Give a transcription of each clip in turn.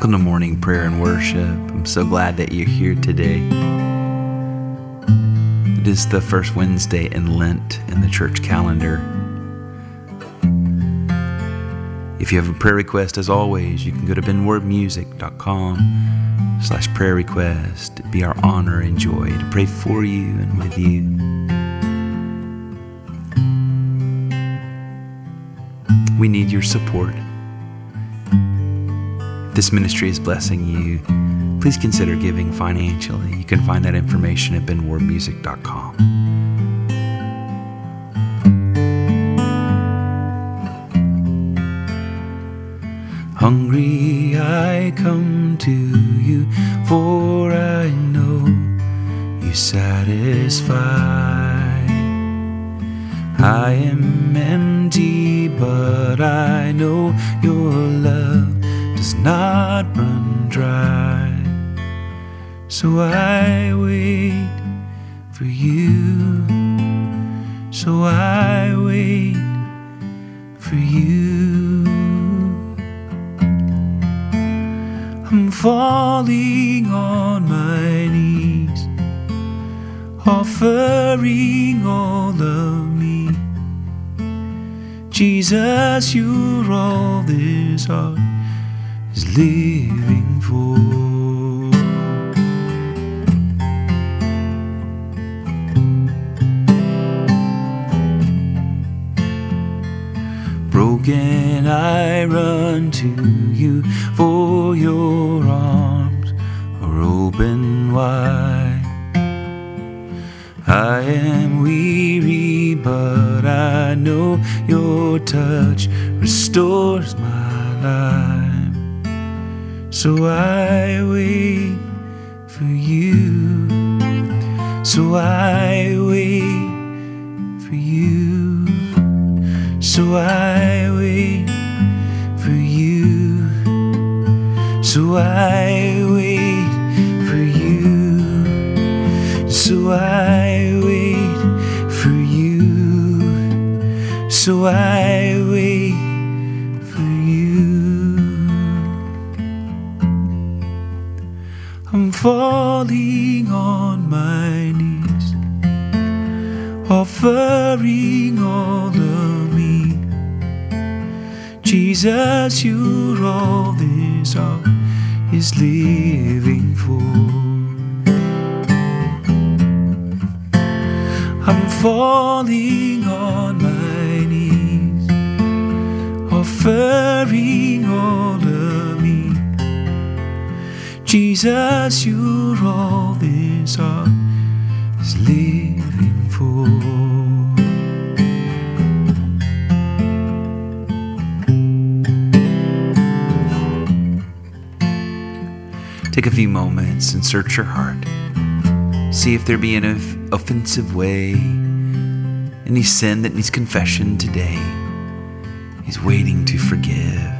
Welcome to morning prayer and worship. I'm so glad that you're here today. It is the first Wednesday in Lent in the church calendar. If you have a prayer request, as always, you can go to benwardmusic.com slash prayer request. It'd be our honor and joy to pray for you and with you. We need your support. This ministry is blessing you, please consider giving financially. You can find that information at benwardmusic.com. Hungry I come to you, for I know you satisfy. I am empty, but I know your love does not run dry. So I wait for you. So I wait for you. I'm falling on my knees, offering all of me. Jesus, you're all this heart is living for. Broken, I run to you, for your arms are open wide. I am weary, but I know your touch restores my life. So I wait for you. So I wait for you. So I wait for you. So I wait for you. So I wait for you. So I I'm falling on my knees, offering all of me. Jesus, you're all this heart is living for. I'm falling on my knees, offering all. Jesus, you're all this heart is living for. Take a few moments and search your heart. See if there be an offensive way, any sin that needs confession today. He's waiting to forgive.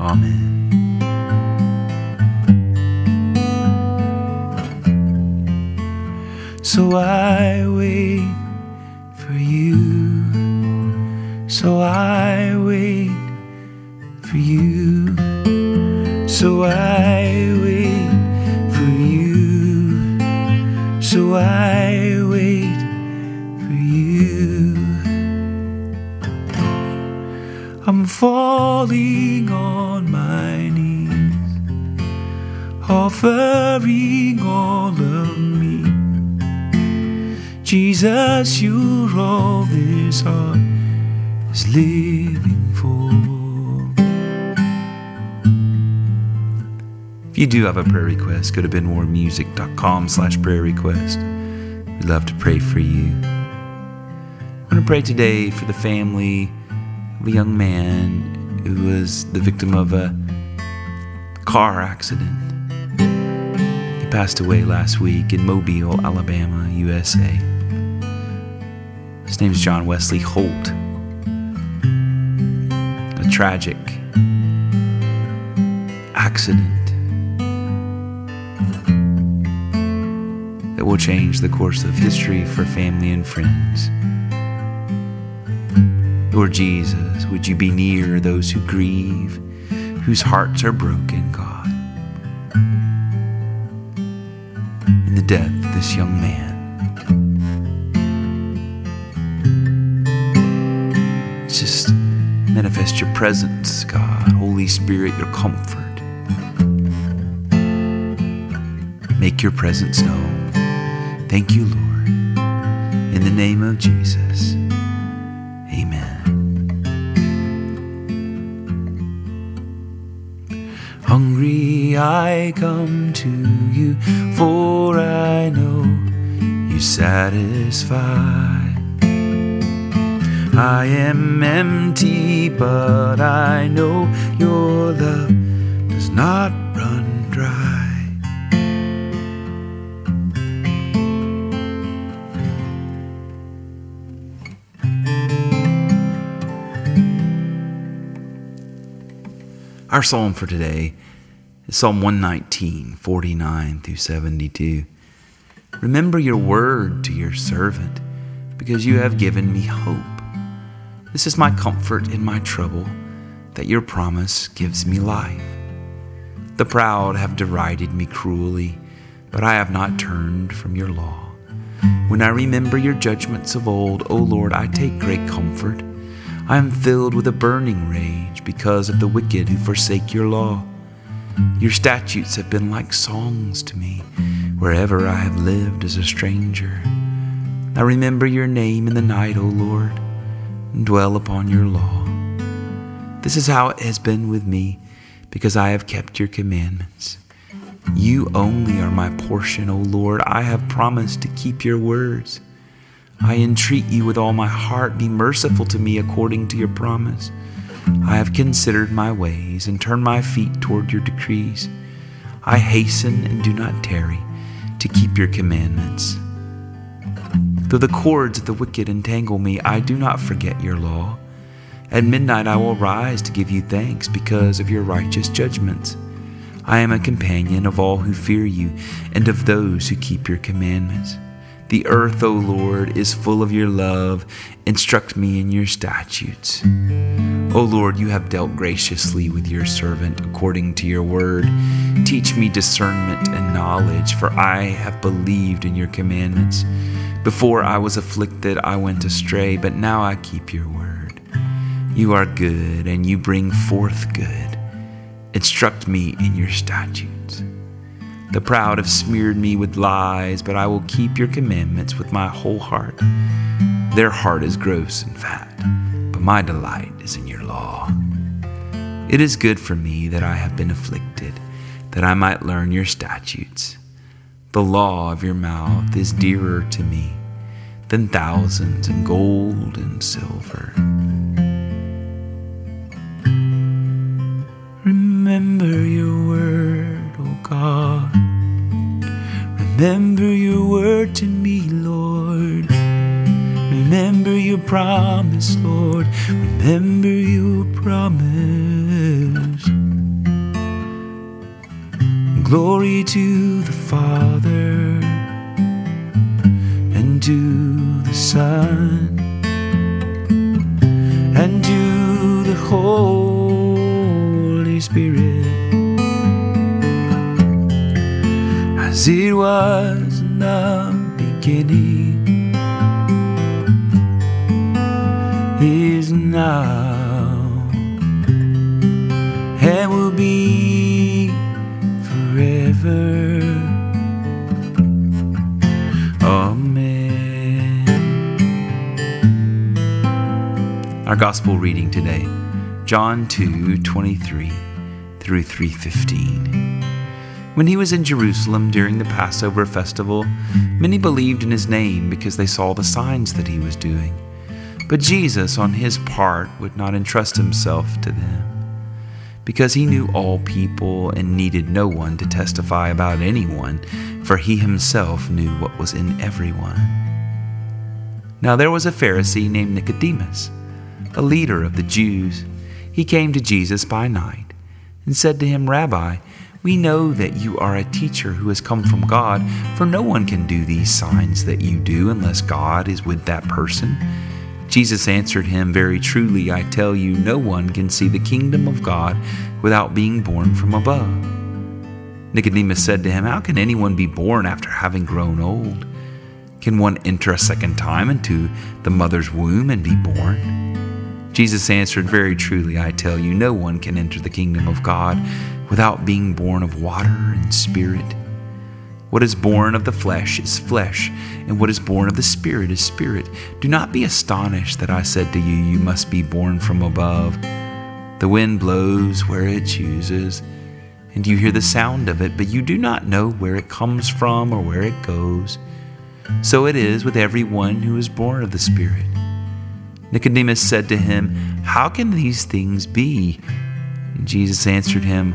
Amen. So I wait for you. So I wait for you. So I wait for you. So I wait for you. I'm falling offering all of me. Jesus, you're all this heart is living for. If you do have a prayer request, go to benwardmusic.com slash prayer request. We'd love to pray for you. I'm going to pray today for the family of a young man who was the victim of a car accident. He passed away last week in Mobile, Alabama, USA. His name is John Wesley Holt. A tragic accident that will change the course of history for family and friends. Lord Jesus, would you be near those who grieve, whose hearts are broken, God? Death this young man. Just manifest your presence, God. Holy Spirit, your comfort. Make your presence known. Thank you, Lord. In the name of Jesus. Hungry I come to you, for I know you satisfy. I am empty, but I know your love does not run dry. Our psalm for today Psalm 119, 49 through 72. Remember your word to your servant, because you have given me hope. This is my comfort in my trouble, that your promise gives me life. The proud have derided me cruelly, but I have not turned from your law. When I remember your judgments of old, O Lord, I take great comfort. I am filled with a burning rage because of the wicked who forsake your law. Your statutes have been like songs to me wherever I have lived as a stranger. I remember your name in the night, O Lord, and dwell upon your law. This is how it has been with me because I have kept your commandments. You only are my portion, O Lord. I have promised to keep your words. I entreat you with all my heart, be merciful to me according to your promise. I have considered my ways and turned my feet toward your decrees. I hasten and do not tarry to keep your commandments. Though the cords of the wicked entangle me, I do not forget your law. At midnight I will rise to give you thanks because of your righteous judgments. I am a companion of all who fear you and of those who keep your commandments. The earth, O Lord, is full of your love. Instruct me in your statutes. O Lord, you have dealt graciously with your servant according to your word. Teach me discernment and knowledge, for I have believed in your commandments. Before I was afflicted, I went astray, but now I keep your word. You are good, and you bring forth good. Instruct me in your statutes. The proud have smeared me with lies, but I will keep your commandments with my whole heart. Their heart is gross and fat, but my delight is in your law. It is good for me that I have been afflicted, that I might learn your statutes. The law of your mouth is dearer to me than thousands in gold and silver. Remember your word to me, Lord. Remember your promise, Lord. Remember your promise. Glory to the Father and to the Son and to the Holy As it was in the beginning, is now, and will be forever. Amen. Our gospel reading today, John 2 23 through 315. When he was in Jerusalem during the Passover festival, many believed in his name because they saw the signs that he was doing. But Jesus, on his part, would not entrust himself to them, because he knew all people and needed no one to testify about anyone, for he himself knew what was in everyone. Now there was a Pharisee named Nicodemus, a leader of the Jews. He came to Jesus by night and said to him, Rabbi, we know that you are a teacher who has come from God, for no one can do these signs that you do unless God is with that person. Jesus answered him, Very truly, I tell you, no one can see the kingdom of God without being born from above. Nicodemus said to him, How can anyone be born after having grown old? Can one enter a second time into the mother's womb and be born? Jesus answered, Very truly, I tell you, no one can enter the kingdom of God without being born of water and spirit. What is born of the flesh is flesh, and what is born of the Spirit is spirit. Do not be astonished that I said to you, You must be born from above. The wind blows where it chooses, and you hear the sound of it, but you do not know where it comes from or where it goes. So it is with everyone who is born of the Spirit. Nicodemus said to him, How can these things be? And Jesus answered him,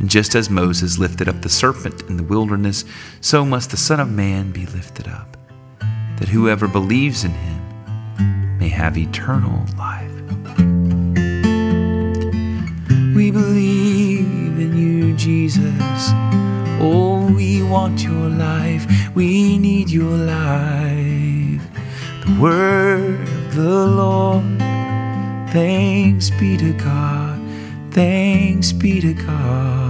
And just as Moses lifted up the serpent in the wilderness, so must the Son of Man be lifted up, that whoever believes in him may have eternal life. We believe in you, Jesus. Oh, we want your life. We need your life. The word of the Lord. Thanks be to God. Thanks be to God.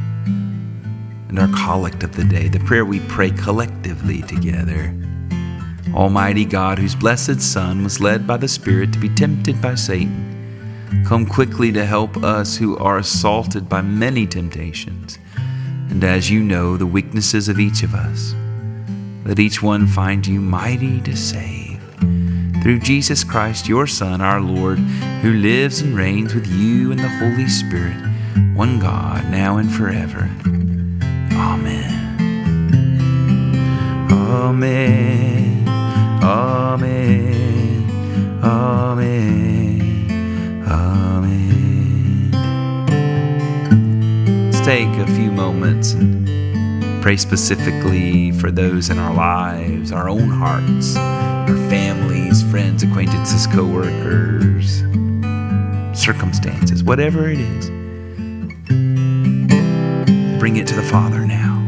And our collect of the day, the prayer we pray collectively together. Almighty God, whose blessed Son was led by the Spirit to be tempted by Satan, come quickly to help us who are assaulted by many temptations. And as you know the weaknesses of each of us, let each one find you mighty to save through Jesus Christ, your Son, our Lord, who lives and reigns with you in the Holy Spirit, one God, now and forever. Amen. Amen. Amen. Amen. Amen. Let's take a few moments and pray specifically for those in our lives, our own hearts, our families, friends, acquaintances, coworkers, circumstances, whatever it is. Bring it to the Father now.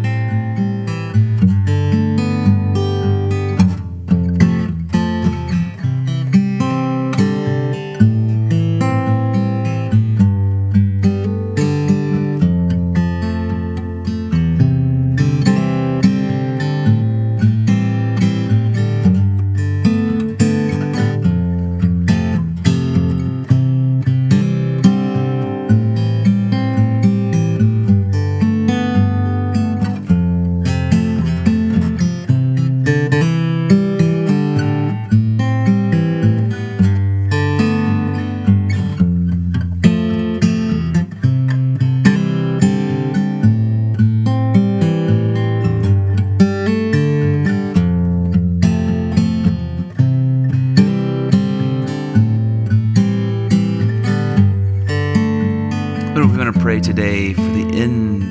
Today for the end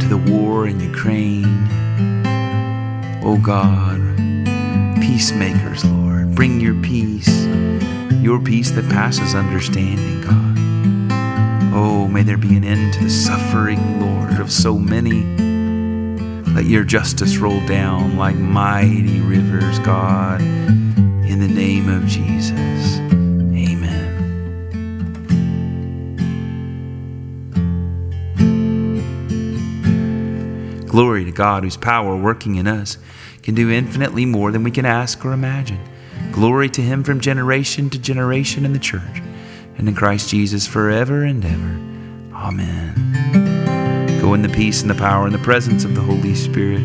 to the war in Ukraine. Oh God, peacemakers, Lord, bring your peace, your peace that passes understanding, God. Oh, may there be an end to the suffering, Lord, of so many. Let your justice roll down like mighty rivers, God, in the name of Jesus. Glory to God, whose power working in us can do infinitely more than we can ask or imagine. Glory to Him from generation to generation in the church and in Christ Jesus forever and ever. Amen. Go in the peace and the power and the presence of the Holy Spirit.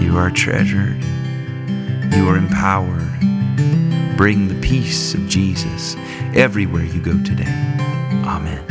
You are treasured, you are empowered. Bring the peace of Jesus everywhere you go today. Amen.